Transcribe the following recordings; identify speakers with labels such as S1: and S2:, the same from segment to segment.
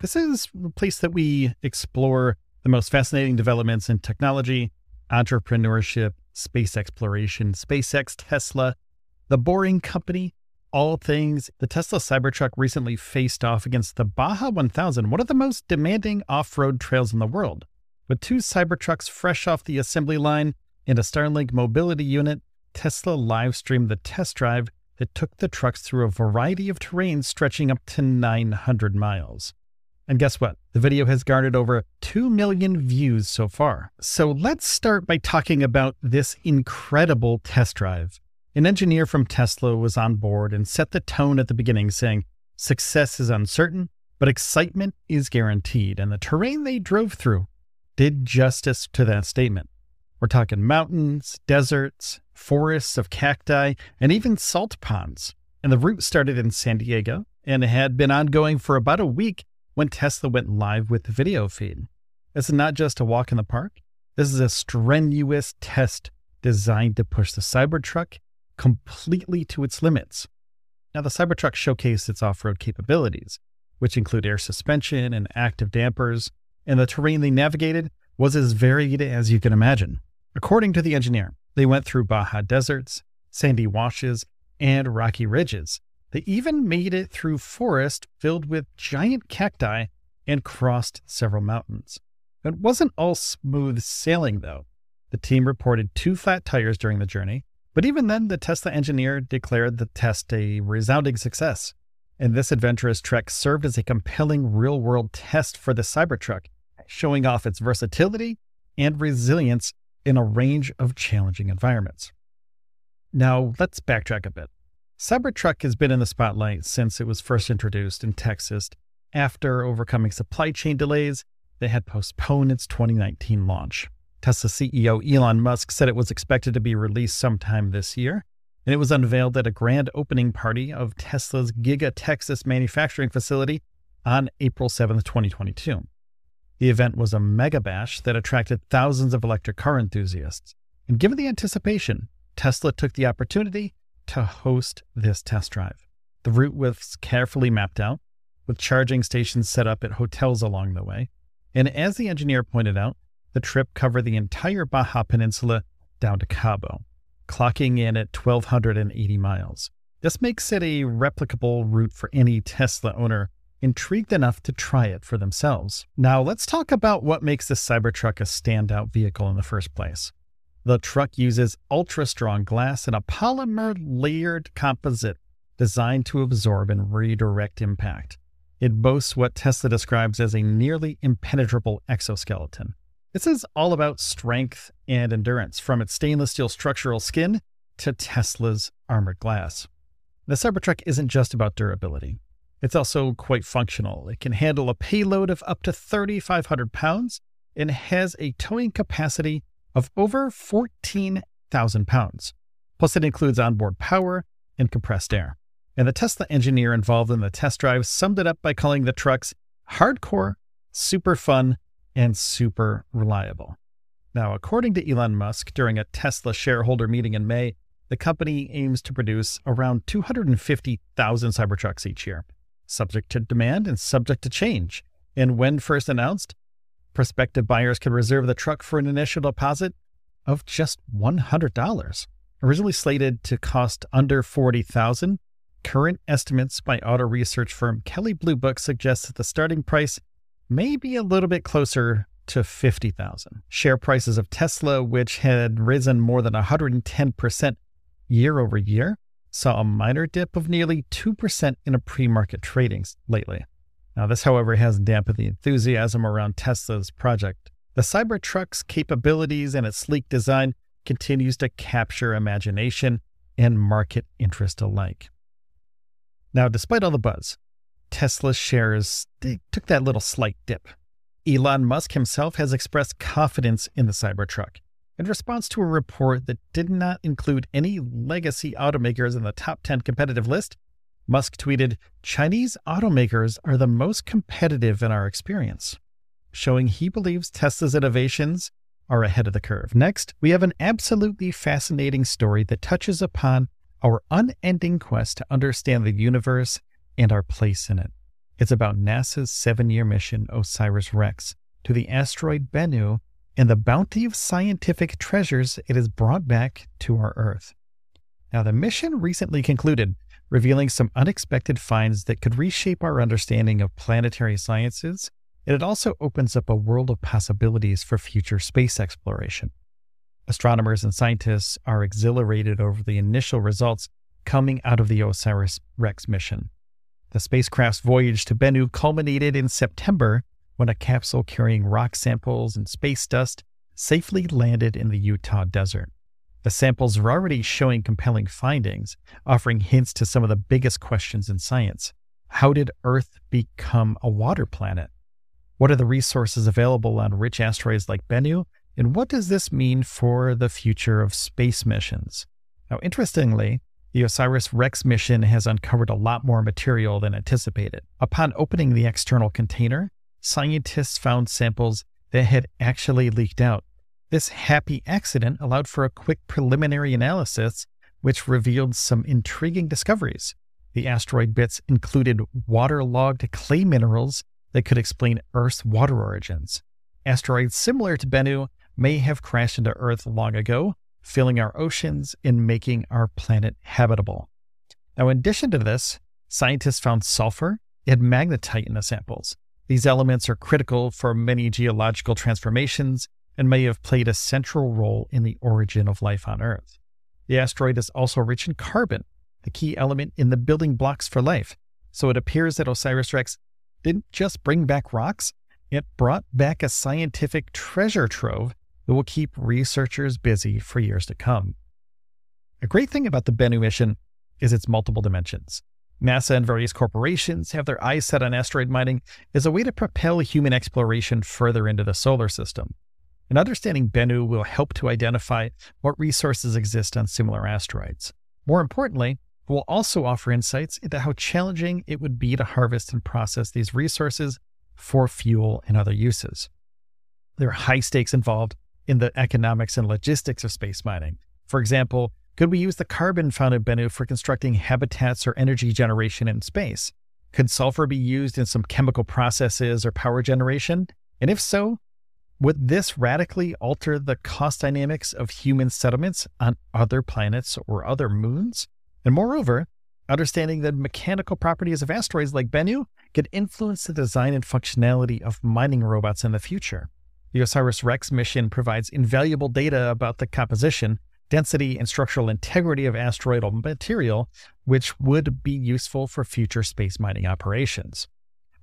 S1: This is a place that we explore the most fascinating developments in technology, entrepreneurship, space exploration, SpaceX, Tesla, the Boring Company, all things. The Tesla Cybertruck recently faced off against the Baja 1000, one of the most demanding off road trails in the world. With two Cybertrucks fresh off the assembly line and a Starlink mobility unit, Tesla live streamed the test drive that took the trucks through a variety of terrains stretching up to 900 miles. And guess what? The video has garnered over 2 million views so far. So let's start by talking about this incredible test drive. An engineer from Tesla was on board and set the tone at the beginning, saying, Success is uncertain, but excitement is guaranteed. And the terrain they drove through did justice to that statement. We're talking mountains, deserts, forests of cacti, and even salt ponds. And the route started in San Diego and had been ongoing for about a week when Tesla went live with the video feed. This is not just a walk in the park. This is a strenuous test designed to push the Cybertruck completely to its limits. Now, the Cybertruck showcased its off road capabilities, which include air suspension and active dampers, and the terrain they navigated was as varied as you can imagine. According to the engineer, they went through Baja deserts, sandy washes, and rocky ridges, they even made it through forest filled with giant cacti and crossed several mountains. It wasn't all smooth sailing, though. The team reported two flat tires during the journey, but even then, the Tesla engineer declared the test a resounding success. And this adventurous trek served as a compelling real world test for the Cybertruck, showing off its versatility and resilience in a range of challenging environments. Now, let's backtrack a bit. Cybertruck has been in the spotlight since it was first introduced in Texas. After overcoming supply chain delays, they had postponed its 2019 launch. Tesla CEO Elon Musk said it was expected to be released sometime this year, and it was unveiled at a grand opening party of Tesla's Giga Texas manufacturing facility on April 7, 2022. The event was a mega bash that attracted thousands of electric car enthusiasts. And given the anticipation, Tesla took the opportunity to host this test drive. The route was carefully mapped out, with charging stations set up at hotels along the way. And as the engineer pointed out, the trip covered the entire Baja Peninsula down to Cabo, clocking in at 1,280 miles. This makes it a replicable route for any Tesla owner intrigued enough to try it for themselves. Now, let's talk about what makes the Cybertruck a standout vehicle in the first place. The truck uses ultra strong glass and a polymer layered composite designed to absorb and redirect impact. It boasts what Tesla describes as a nearly impenetrable exoskeleton. This is all about strength and endurance, from its stainless steel structural skin to Tesla's armored glass. The Cybertruck isn't just about durability. It's also quite functional. It can handle a payload of up to 3,500 pounds and has a towing capacity of over 14,000 pounds. Plus, it includes onboard power and compressed air. And the Tesla engineer involved in the test drive summed it up by calling the trucks hardcore, super fun, and super reliable. Now, according to Elon Musk, during a Tesla shareholder meeting in May, the company aims to produce around 250,000 Cybertrucks each year, subject to demand and subject to change. And when first announced, prospective buyers could reserve the truck for an initial deposit of just $100. Originally slated to cost under $40,000, current estimates by auto research firm Kelley Blue Book suggest that the starting price may be a little bit closer to $50,000. Share prices of Tesla, which had risen more than 110% year over year, saw a minor dip of nearly 2% in a pre market tradings lately. Now, this, however, hasn't dampened the enthusiasm around Tesla's project. The Cybertruck's capabilities and its sleek design continues to capture imagination and market interest alike. Now, despite all the buzz, Tesla shares took that little slight dip. Elon Musk himself has expressed confidence in the Cybertruck. In response to a report that did not include any legacy automakers in the top 10 competitive list, Musk tweeted, Chinese automakers are the most competitive in our experience, showing he believes Tesla's innovations are ahead of the curve. Next, we have an absolutely fascinating story that touches upon our unending quest to understand the universe and our place in it. It's about NASA's seven year mission, OSIRIS REx, to the asteroid Bennu and the bounty of scientific treasures it has brought back to our Earth. Now, the mission recently concluded, revealing some unexpected finds that could reshape our understanding of planetary sciences, and it also opens up a world of possibilities for future space exploration. Astronomers and scientists are exhilarated over the initial results coming out of the OSIRIS REx mission. The spacecraft's voyage to Bennu culminated in September when a capsule carrying rock samples and space dust safely landed in the Utah desert. The samples are already showing compelling findings, offering hints to some of the biggest questions in science. How did Earth become a water planet? What are the resources available on rich asteroids like Bennu? And what does this mean for the future of space missions? Now, interestingly, the OSIRIS REx mission has uncovered a lot more material than anticipated. Upon opening the external container, scientists found samples that had actually leaked out. This happy accident allowed for a quick preliminary analysis, which revealed some intriguing discoveries. The asteroid bits included waterlogged clay minerals that could explain Earth's water origins. Asteroids similar to Bennu may have crashed into Earth long ago, filling our oceans and making our planet habitable. Now, in addition to this, scientists found sulfur and magnetite in the samples. These elements are critical for many geological transformations and may have played a central role in the origin of life on Earth. The asteroid is also rich in carbon, the key element in the building blocks for life. So it appears that OSIRIS REx didn't just bring back rocks, it brought back a scientific treasure trove that will keep researchers busy for years to come. A great thing about the Bennu mission is its multiple dimensions. NASA and various corporations have their eyes set on asteroid mining as a way to propel human exploration further into the solar system. And understanding Bennu will help to identify what resources exist on similar asteroids. More importantly, it will also offer insights into how challenging it would be to harvest and process these resources for fuel and other uses. There are high stakes involved in the economics and logistics of space mining. For example, could we use the carbon found in Bennu for constructing habitats or energy generation in space? Could sulfur be used in some chemical processes or power generation? And if so, would this radically alter the cost dynamics of human settlements on other planets or other moons? And moreover, understanding the mechanical properties of asteroids like Bennu could influence the design and functionality of mining robots in the future. The OSIRIS REx mission provides invaluable data about the composition, density, and structural integrity of asteroidal material, which would be useful for future space mining operations.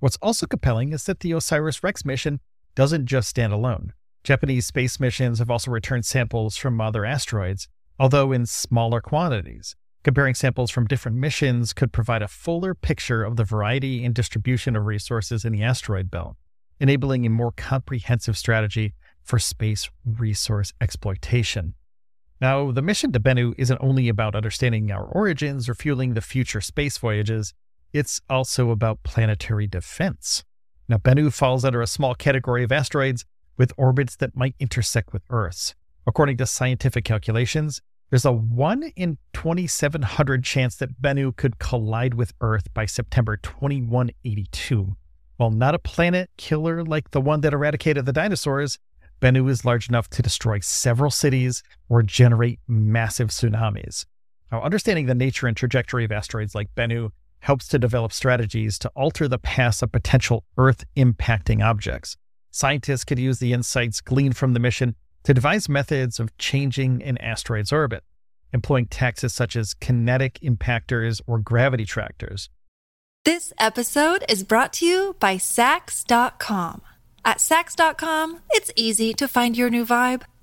S1: What's also compelling is that the OSIRIS REx mission doesn't just stand alone. Japanese space missions have also returned samples from other asteroids, although in smaller quantities. Comparing samples from different missions could provide a fuller picture of the variety and distribution of resources in the asteroid belt enabling a more comprehensive strategy for space resource exploitation. Now, the mission to Bennu isn't only about understanding our origins or fueling the future space voyages, it's also about planetary defense. Now, Bennu falls under a small category of asteroids with orbits that might intersect with Earth's. According to scientific calculations, there's a 1 in 2700 chance that Bennu could collide with Earth by September 2182. While not a planet killer like the one that eradicated the dinosaurs, Bennu is large enough to destroy several cities or generate massive tsunamis. Now, understanding the nature and trajectory of asteroids like Bennu helps to develop strategies to alter the paths of potential Earth impacting objects. Scientists could use the insights gleaned from the mission to devise methods of changing an asteroid's orbit, employing taxes such as kinetic impactors or gravity tractors.
S2: This episode is brought to you by Saks.com. At Saks.com, it's easy to find your new vibe.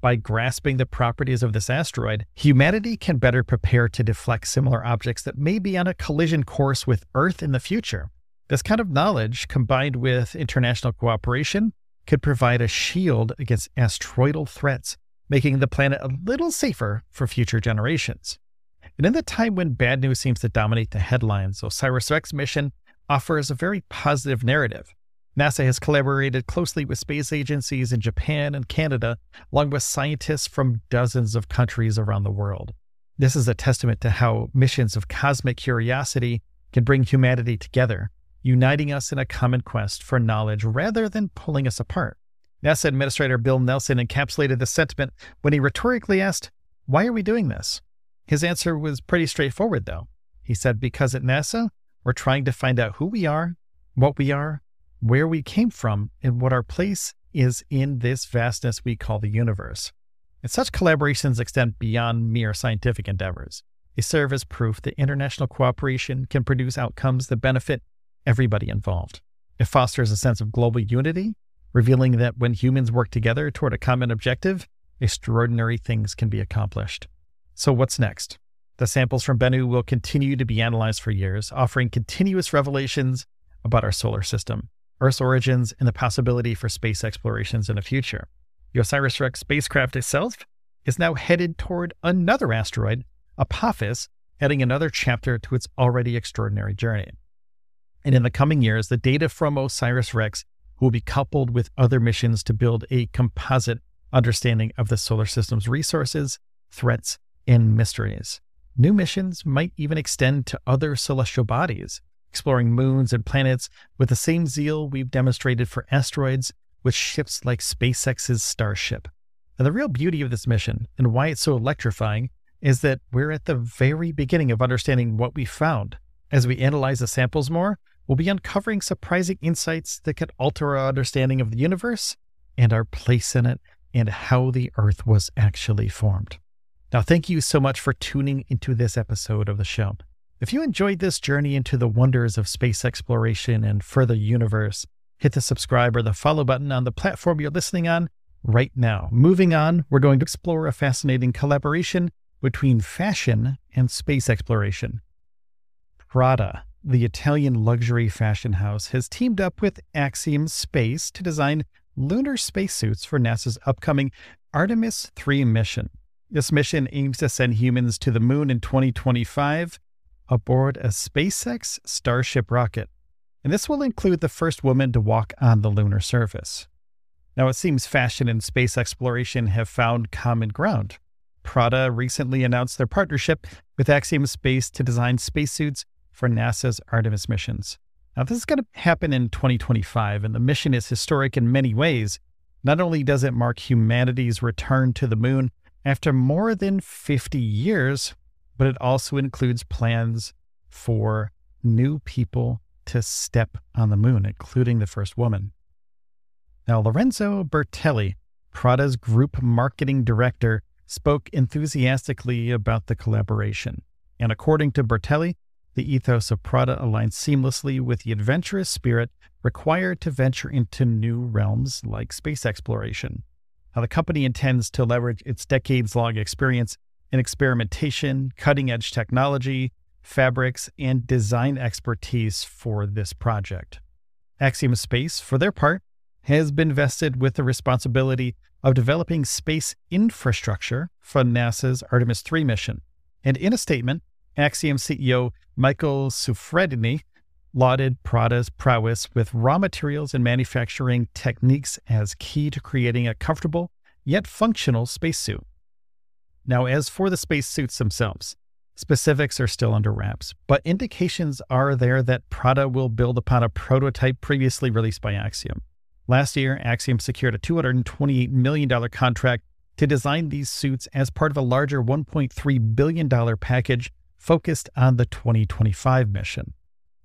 S1: By grasping the properties of this asteroid, humanity can better prepare to deflect similar objects that may be on a collision course with Earth in the future. This kind of knowledge, combined with international cooperation, could provide a shield against asteroidal threats, making the planet a little safer for future generations. And in the time when bad news seems to dominate the headlines, OSIRIS REx mission offers a very positive narrative. NASA has collaborated closely with space agencies in Japan and Canada, along with scientists from dozens of countries around the world. This is a testament to how missions of cosmic curiosity can bring humanity together, uniting us in a common quest for knowledge rather than pulling us apart. NASA Administrator Bill Nelson encapsulated the sentiment when he rhetorically asked, Why are we doing this? His answer was pretty straightforward, though. He said, Because at NASA, we're trying to find out who we are, what we are, where we came from, and what our place is in this vastness we call the universe. And such collaborations extend beyond mere scientific endeavors. They serve as proof that international cooperation can produce outcomes that benefit everybody involved. It fosters a sense of global unity, revealing that when humans work together toward a common objective, extraordinary things can be accomplished. So, what's next? The samples from Bennu will continue to be analyzed for years, offering continuous revelations about our solar system. Earth's origins, and the possibility for space explorations in the future. The OSIRIS REx spacecraft itself is now headed toward another asteroid, Apophis, adding another chapter to its already extraordinary journey. And in the coming years, the data from OSIRIS REx will be coupled with other missions to build a composite understanding of the solar system's resources, threats, and mysteries. New missions might even extend to other celestial bodies, exploring moons and planets with the same zeal we've demonstrated for asteroids with ships like SpaceX's Starship. And the real beauty of this mission and why it's so electrifying is that we're at the very beginning of understanding what we found. As we analyze the samples more, we'll be uncovering surprising insights that could alter our understanding of the universe and our place in it and how the Earth was actually formed. Now, thank you so much for tuning into this episode of the show. If you enjoyed this journey into the wonders of space exploration and further universe, hit the subscribe or the follow button on the platform you're listening on right now. Moving on, we're going to explore a fascinating collaboration between fashion and space exploration. Prada, the Italian luxury fashion house, has teamed up with Axiom Space to design lunar spacesuits for NASA's upcoming Artemis 3 mission. This mission aims to send humans to the moon in 2025 aboard a SpaceX Starship rocket, and this will include the first woman to walk on the lunar surface. Now, it seems fashion and space exploration have found common ground. Prada recently announced their partnership with Axiom Space to design spacesuits for NASA's Artemis missions. Now, this is going to happen in 2025, and the mission is historic in many ways. Not only does it mark humanity's return to the moon after more than 50 years, but it also includes plans for new people to step on the moon, including the first woman. Now, Lorenzo Bertelli, Prada's group marketing director, spoke enthusiastically about the collaboration. And according to Bertelli, the ethos of Prada aligns seamlessly with the adventurous spirit required to venture into new realms like space exploration. Now, the company intends to leverage its decades long experience in experimentation, cutting edge technology, fabrics, and design expertise for this project. Axiom Space, for their part, has been vested with the responsibility of developing space infrastructure for NASA's Artemis 3 mission. And in a statement, Axiom CEO Michael Suffredini lauded Prada's prowess with raw materials and manufacturing techniques as key to creating a comfortable yet functional spacesuit. Now, as for the spacesuits themselves, specifics are still under wraps, but indications are there that Prada will build upon a prototype previously released by Axiom. Last year, Axiom secured a $228 million contract to design these suits as part of a larger $1.3 billion package focused on the 2025 mission.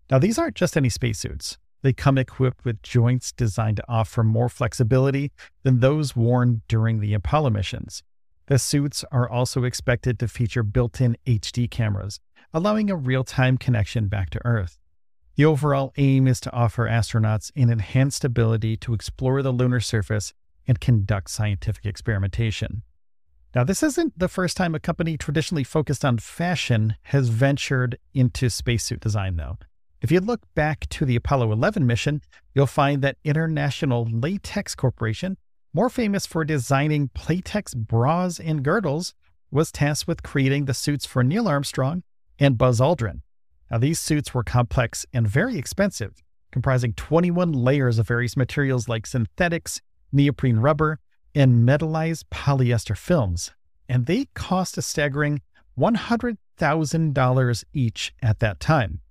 S1: Now, these aren't just any spacesuits. They come equipped with joints designed to offer more flexibility than those worn during the Apollo missions. The suits are also expected to feature built in HD cameras, allowing a real time connection back to Earth. The overall aim is to offer astronauts an enhanced ability to explore the lunar surface and conduct scientific experimentation. Now, this isn't the first time a company traditionally focused on fashion has ventured into spacesuit design, though. If you look back to the Apollo 11 mission, you'll find that International Latex Corporation, more famous for designing Playtex bras and girdles, was tasked with creating the suits for Neil Armstrong and Buzz Aldrin. Now, these suits were complex and very expensive, comprising 21 layers of various materials like synthetics, neoprene rubber, and metallized polyester films, and they cost a staggering $100,000 each at that time.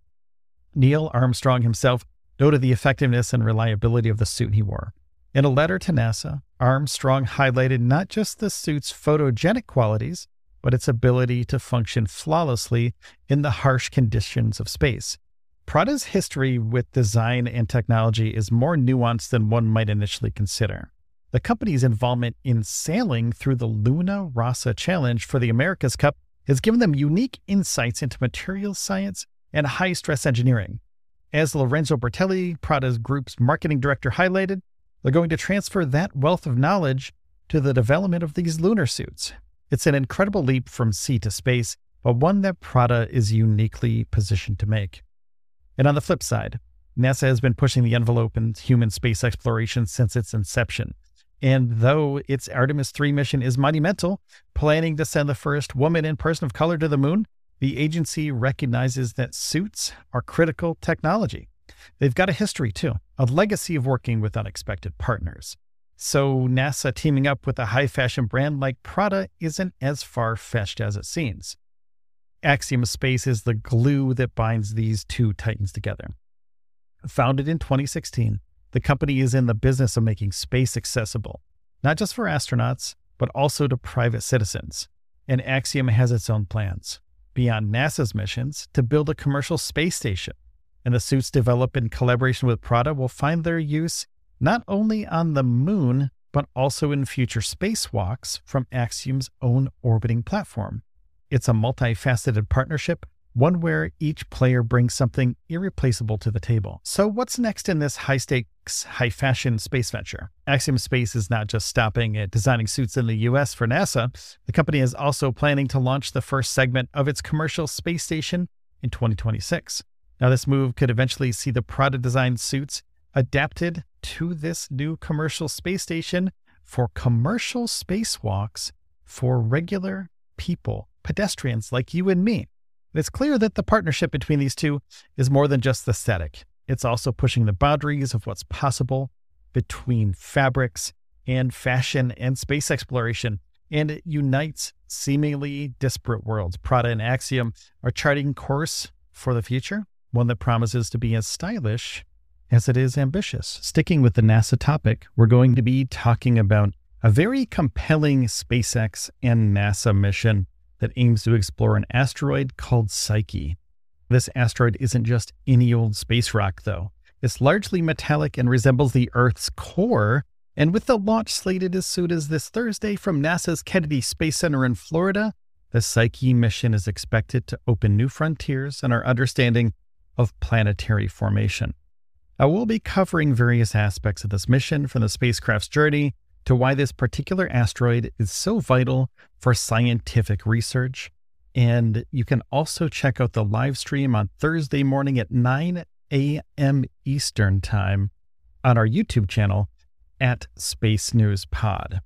S1: Neil Armstrong himself noted the effectiveness and reliability of the suit he wore. In a letter to NASA, Armstrong highlighted not just the suit's photogenic qualities, but its ability to function flawlessly in the harsh conditions of space. Prada's history with design and technology is more nuanced than one might initially consider. The company's involvement in sailing through the Luna Rossa Challenge for the America's Cup has given them unique insights into materials science and high stress engineering. As Lorenzo Bertelli, Prada's group's marketing director, highlighted, they're going to transfer that wealth of knowledge to the development of these lunar suits. It's an incredible leap from sea to space, but one that Prada is uniquely positioned to make. And on the flip side, NASA has been pushing the envelope in human space exploration since its inception. And though its Artemis 3 mission is monumental, planning to send the first woman and person of color to the moon, the agency recognizes that suits are critical technology. They've got a history, too, a legacy of working with unexpected partners. So, NASA teaming up with a high fashion brand like Prada isn't as far fetched as it seems. Axiom Space is the glue that binds these two titans together. Founded in 2016, the company is in the business of making space accessible, not just for astronauts, but also to private citizens. And Axiom has its own plans beyond NASA's missions to build a commercial space station. And the suits developed in collaboration with Prada will find their use not only on the moon, but also in future spacewalks from Axiom's own orbiting platform. It's a multifaceted partnership one where each player brings something irreplaceable to the table. So, what's next in this high stakes, high fashion space venture? Axiom Space is not just stopping at designing suits in the US for NASA, the company is also planning to launch the first segment of its commercial space station in 2026. Now, this move could eventually see the Prada designed suits adapted to this new commercial space station for commercial spacewalks for regular people, pedestrians like you and me. It's clear that the partnership between these two is more than just aesthetic. It's also pushing the boundaries of what's possible between fabrics and fashion and space exploration, and it unites seemingly disparate worlds. Prada and Axiom are charting course for the future, one that promises to be as stylish as it is ambitious. Sticking with the NASA topic, we're going to be talking about a very compelling SpaceX and NASA mission that aims to explore an asteroid called Psyche. This asteroid isn't just any old space rock, though. It's largely metallic and resembles the Earth's core. And with the launch slated as soon as this Thursday from NASA's Kennedy Space Center in Florida, the Psyche mission is expected to open new frontiers in our understanding of planetary formation. Now, we'll be covering various aspects of this mission from the spacecraft's journey to why this particular asteroid is so vital for scientific research. And you can also check out the live stream on Thursday morning at 9 a.m. Eastern Time on our YouTube channel at Space News Pod.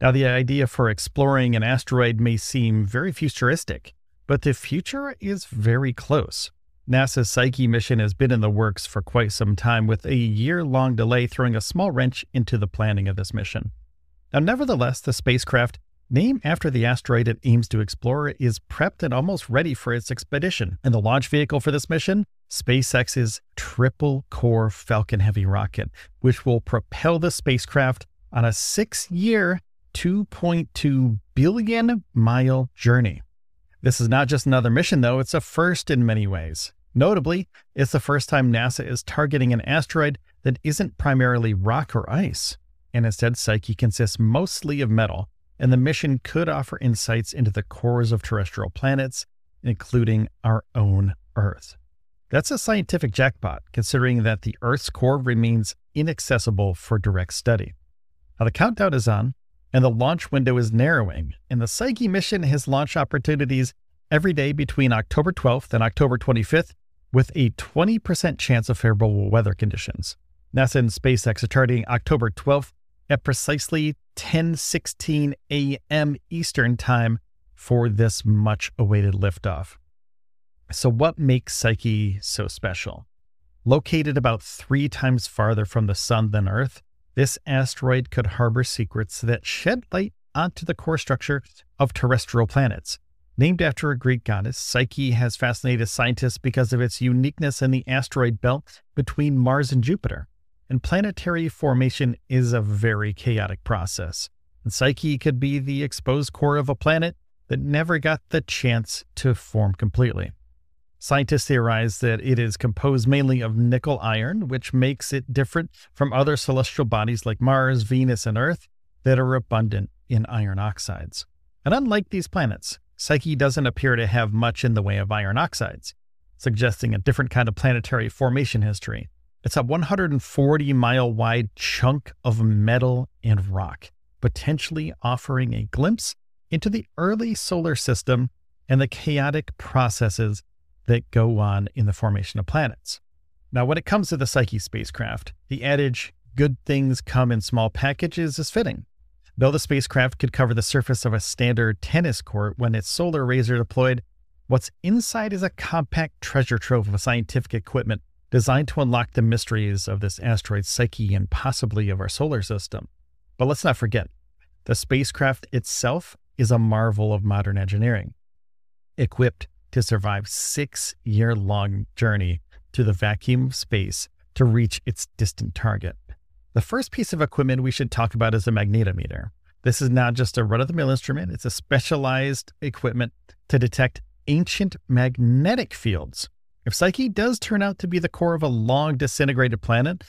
S1: Now, the idea for exploring an asteroid may seem very futuristic, but the future is very close. NASA's Psyche mission has been in the works for quite some time, with a year long delay throwing a small wrench into the planning of this mission. Now, nevertheless, the spacecraft, named after the asteroid it aims to explore, is prepped and almost ready for its expedition. And the launch vehicle for this mission? SpaceX's triple core Falcon Heavy rocket, which will propel the spacecraft on a six year 2.2 billion mile journey. This is not just another mission, though, it's a first in many ways. Notably, it's the first time NASA is targeting an asteroid that isn't primarily rock or ice, and instead, Psyche consists mostly of metal, and the mission could offer insights into the cores of terrestrial planets, including our own Earth. That's a scientific jackpot, considering that the Earth's core remains inaccessible for direct study. Now, the countdown is on, and the launch window is narrowing, and the Psyche mission has launch opportunities every day between October 12th and October 25th, with a 20% chance of favorable weather conditions. NASA and SpaceX are targeting October 12th at precisely 10:16 a.m. Eastern Time for this much awaited liftoff. So what makes Psyche so special? Located about 3 times farther from the sun than Earth, this asteroid could harbor secrets that shed light onto the core structure of terrestrial planets. Named after a Greek goddess, Psyche has fascinated scientists because of its uniqueness in the asteroid belt between Mars and Jupiter. And planetary formation is a very chaotic process. And Psyche could be the exposed core of a planet that never got the chance to form completely. Scientists theorize that it is composed mainly of nickel iron, which makes it different from other celestial bodies like Mars, Venus, and Earth that are abundant in iron oxides. And unlike these planets, Psyche doesn't appear to have much in the way of iron oxides, suggesting a different kind of planetary formation history. It's a 140 mile wide chunk of metal and rock, potentially offering a glimpse into the early solar system and the chaotic processes that go on in the formation of planets. Now, when it comes to the Psyche spacecraft, the adage, good things come in small packages, is fitting. Though the spacecraft could cover the surface of a standard tennis court when its solar arrays deployed, what's inside is a compact treasure trove of scientific equipment designed to unlock the mysteries of this asteroid's Psyche and possibly of our solar system. But let's not forget, the spacecraft itself is a marvel of modern engineering. Equipped to survive six year long journey through the vacuum of space to reach its distant target. The first piece of equipment we should talk about is a magnetometer. This is not just a run of the mill instrument, it's a specialized equipment to detect ancient magnetic fields. If Psyche does turn out to be the core of a long disintegrated planet,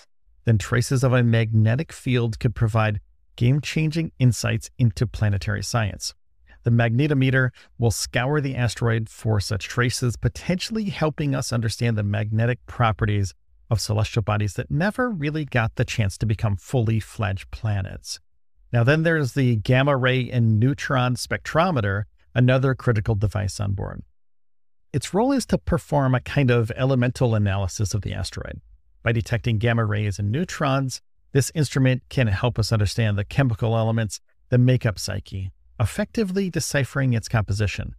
S1: then traces of a magnetic field could provide game changing insights into planetary science. The magnetometer will scour the asteroid for such traces, potentially helping us understand the magnetic properties of celestial bodies that never really got the chance to become fully fledged planets. Now, then there's the gamma ray and neutron spectrometer, another critical device on board. Its role is to perform a kind of elemental analysis of the asteroid. By detecting gamma rays and neutrons, this instrument can help us understand the chemical elements that make up Psyche, effectively deciphering its composition.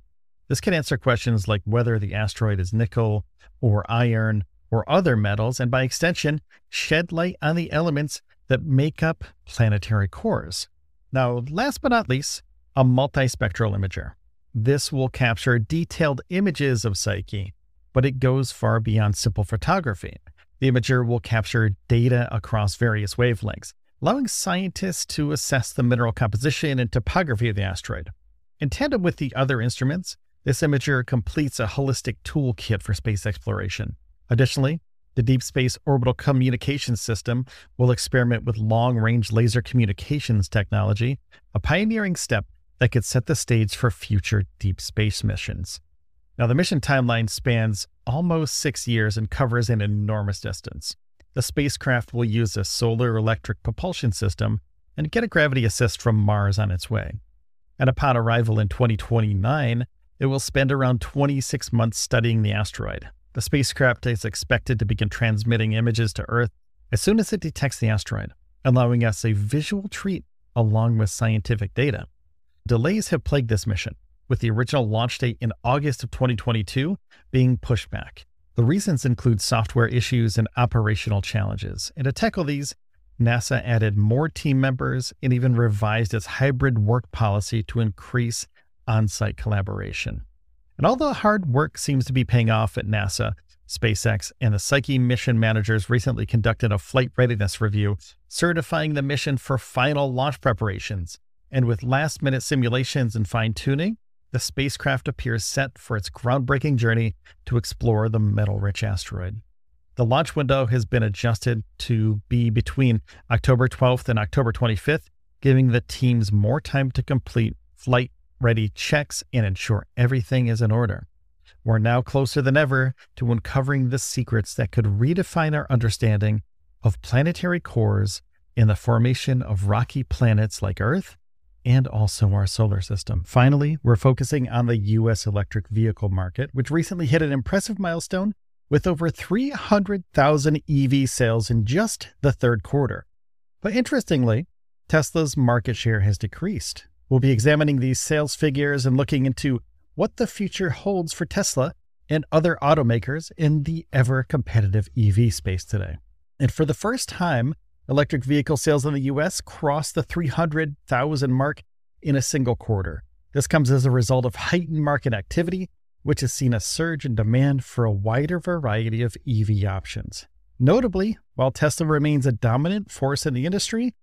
S1: This can answer questions like whether the asteroid is nickel or iron or other metals, and by extension, shed light on the elements that make up planetary cores. Now, last but not least, a multispectral imager. This will capture detailed images of Psyche, but it goes far beyond simple photography. The imager will capture data across various wavelengths, allowing scientists to assess the mineral composition and topography of the asteroid. In tandem with the other instruments, this imager completes a holistic toolkit for space exploration. Additionally, the Deep Space Orbital Communications System will experiment with long range laser communications technology, a pioneering step that could set the stage for future deep space missions. Now, the mission timeline spans almost six years and covers an enormous distance. The spacecraft will use a solar electric propulsion system and get a gravity assist from Mars on its way. And upon arrival in 2029, it will spend around 26 months studying the asteroid. The spacecraft is expected to begin transmitting images to Earth as soon as it detects the asteroid, allowing us a visual treat along with scientific data. Delays have plagued this mission, with the original launch date in August of 2022 being pushed back. The reasons include software issues and operational challenges. And to tackle these, NASA added more team members and even revised its hybrid work policy to increase on site collaboration. And all the hard work seems to be paying off at NASA, SpaceX, and the Psyche mission managers recently conducted a flight readiness review, certifying the mission for final launch preparations. And with last minute simulations and fine tuning, the spacecraft appears set for its groundbreaking journey to explore the metal rich asteroid. The launch window has been adjusted to be between October 12th and October 25th, giving the teams more time to complete flight ready checks and ensure everything is in order. We're now closer than ever to uncovering the secrets that could redefine our understanding of planetary cores and the formation of rocky planets like Earth and also our solar system. Finally, we're focusing on the US electric vehicle market, which recently hit an impressive milestone with over 300,000 EV sales in just the third quarter. But interestingly, Tesla's market share has decreased. We'll be examining these sales figures and looking into what the future holds for Tesla and other automakers in the ever competitive EV space today. And for the first time, electric vehicle sales in the US crossed the 300,000 mark in a single quarter. This comes as a result of heightened market activity which has seen a surge in demand for a wider variety of EV options. Notably, while Tesla remains a dominant force in the industry,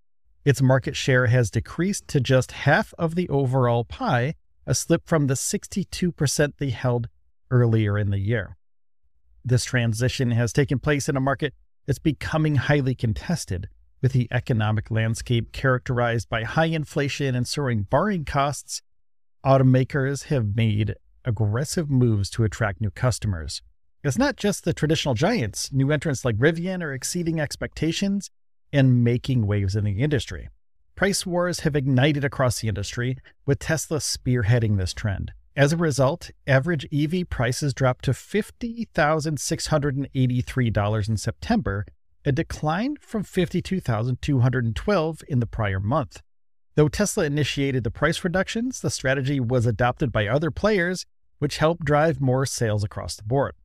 S1: its market share has decreased to just half of the overall pie, a slip from the 62% they held earlier in the year. This transition has taken place in a market that's becoming highly contested, with the economic landscape characterized by high inflation and soaring borrowing costs. Automakers have made aggressive moves to attract new customers. It's not just the traditional giants, new entrants like Rivian are exceeding expectations and making waves in the industry. Price wars have ignited across the industry, with Tesla spearheading this trend. As a result, average EV prices dropped to $50,683 in September, a decline from 52,212 in the prior month. Though Tesla initiated the price reductions, the strategy was adopted by other players, which helped drive more sales across the board.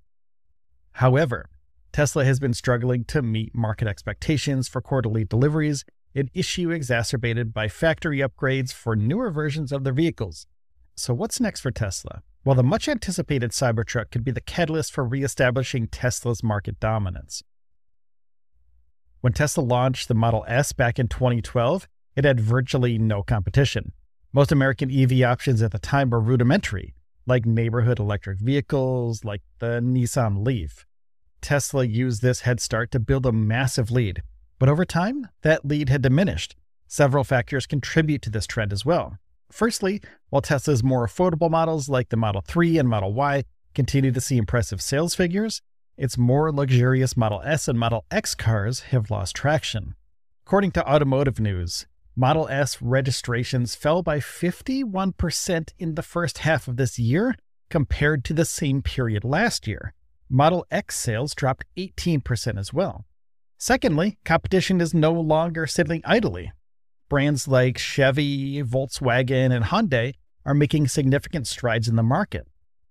S1: However, Tesla has been struggling to meet market expectations for quarterly deliveries, an issue exacerbated by factory upgrades for newer versions of their vehicles. So, what's next for Tesla? Well, the much anticipated Cybertruck could be the catalyst for reestablishing Tesla's market dominance. When Tesla launched the Model S back in 2012, it had virtually no competition. Most American EV options at the time were rudimentary, like neighborhood electric vehicles, like the Nissan Leaf. Tesla used this head start to build a massive lead, but over time, that lead had diminished. Several factors contribute to this trend as well. Firstly, while Tesla's more affordable models like the Model 3 and Model Y continue to see impressive sales figures, its more luxurious Model S and Model X cars have lost traction. According to Automotive News, Model S registrations fell by 51% in the first half of this year compared to the same period last year. Model X sales dropped 18% as well. Secondly, competition is no longer sitting idly. Brands like Chevy, Volkswagen, and Hyundai are making significant strides in the market.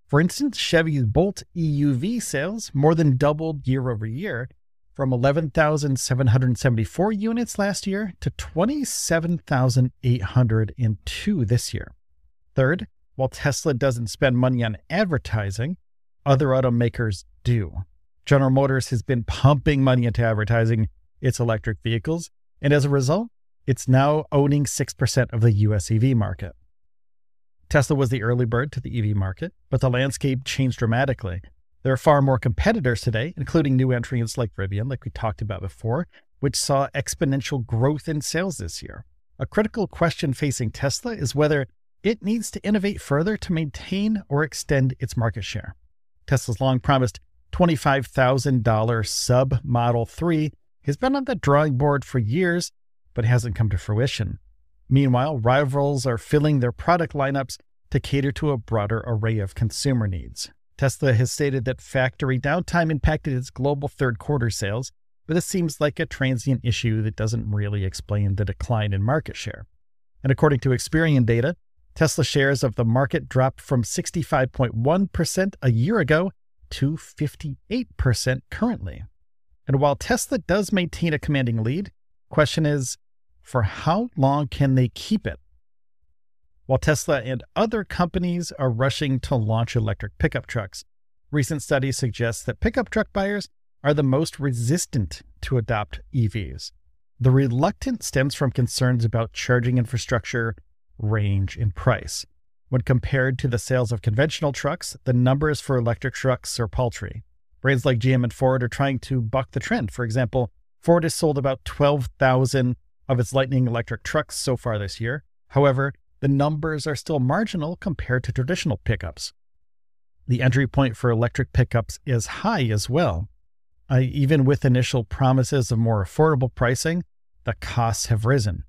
S1: For instance, Chevy's Bolt EUV sales more than doubled year over year, from 11,774 units last year to 27,802 this year. Third, while Tesla doesn't spend money on advertising, other automakers do. General Motors has been pumping money into advertising its electric vehicles, and as a result, it's now owning 6% of the US EV market. Tesla was the early bird to the EV market, but the landscape changed dramatically there are far more competitors today, including new entrants like Rivian, like we talked about before, which saw exponential growth in sales this year. A critical question facing Tesla is whether it needs to innovate further to maintain or extend its market share. Tesla's long promised $25,000 sub Model 3 has been on the drawing board for years, but hasn't come to fruition. Meanwhile, rivals are filling their product lineups to cater to a broader array of consumer needs. Tesla has stated that factory downtime impacted its global third quarter sales, but this seems like a transient issue that doesn't really explain the decline in market share. And according to Experian data, Tesla shares of the market dropped from 65.1% a year ago to 58% currently. And while Tesla does maintain a commanding lead, question is for how long can they keep it? While Tesla and other companies are rushing to launch electric pickup trucks, recent studies suggest that pickup truck buyers are the most resistant to adopt EVs. The reluctance stems from concerns about charging infrastructure, range, in price. When compared to the sales of conventional trucks, the numbers for electric trucks are paltry. Brands like GM and Ford are trying to buck the trend. For example, Ford has sold about 12,000 of its Lightning electric trucks so far this year. However, the numbers are still marginal compared to traditional pickups. The entry point for electric pickups is high as well. Uh, even with initial promises of more affordable pricing, the costs have risen.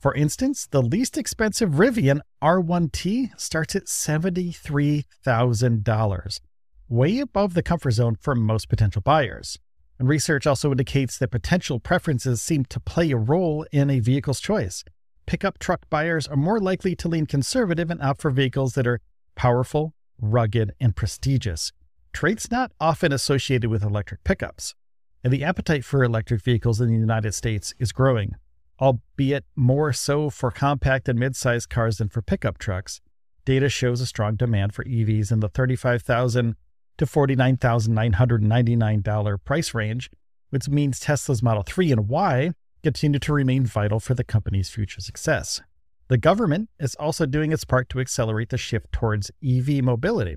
S1: For instance, the least expensive Rivian R1T starts at $73,000, way above the comfort zone for most potential buyers. And research also indicates that potential preferences seem to play a role in a vehicle's choice pickup truck buyers are more likely to lean conservative and opt for vehicles that are powerful, rugged, and prestigious, traits not often associated with electric pickups. And the appetite for electric vehicles in the United States is growing, albeit more so for compact and mid-sized cars than for pickup trucks. Data shows a strong demand for EVs in the 35,000 to $49,999 price range, which means Tesla's Model 3 and Y continue to remain vital for the company's future success. The government is also doing its part to accelerate the shift towards EV mobility.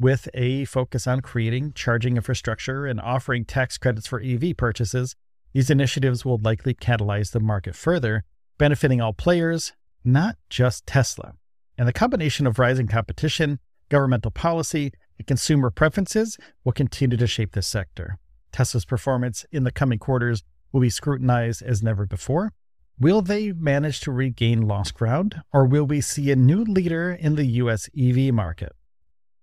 S1: With a focus on creating charging infrastructure and offering tax credits for EV purchases, these initiatives will likely catalyze the market further, benefiting all players, not just Tesla. And the combination of rising competition, governmental policy, and consumer preferences will continue to shape this sector. Tesla's performance in the coming quarters will be scrutinized as never before. Will they manage to regain lost ground, or will we see a new leader in the US EV market?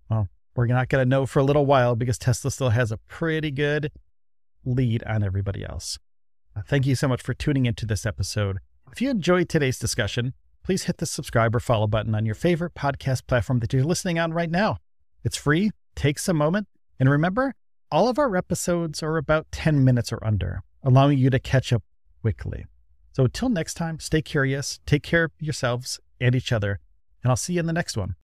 S1: Well, we're not going to know for a little while because Tesla still has a pretty good lead on everybody else. Uh, thank you so much for tuning into this episode. If you enjoyed today's discussion, please hit the subscribe or follow button on your favorite podcast platform that you're listening on right now. It's free, takes a moment, and remember, all of our episodes are about 10 minutes or under allowing you to catch up quickly. So until next time, stay curious, take care of yourselves and each other, and I'll see you in the next one.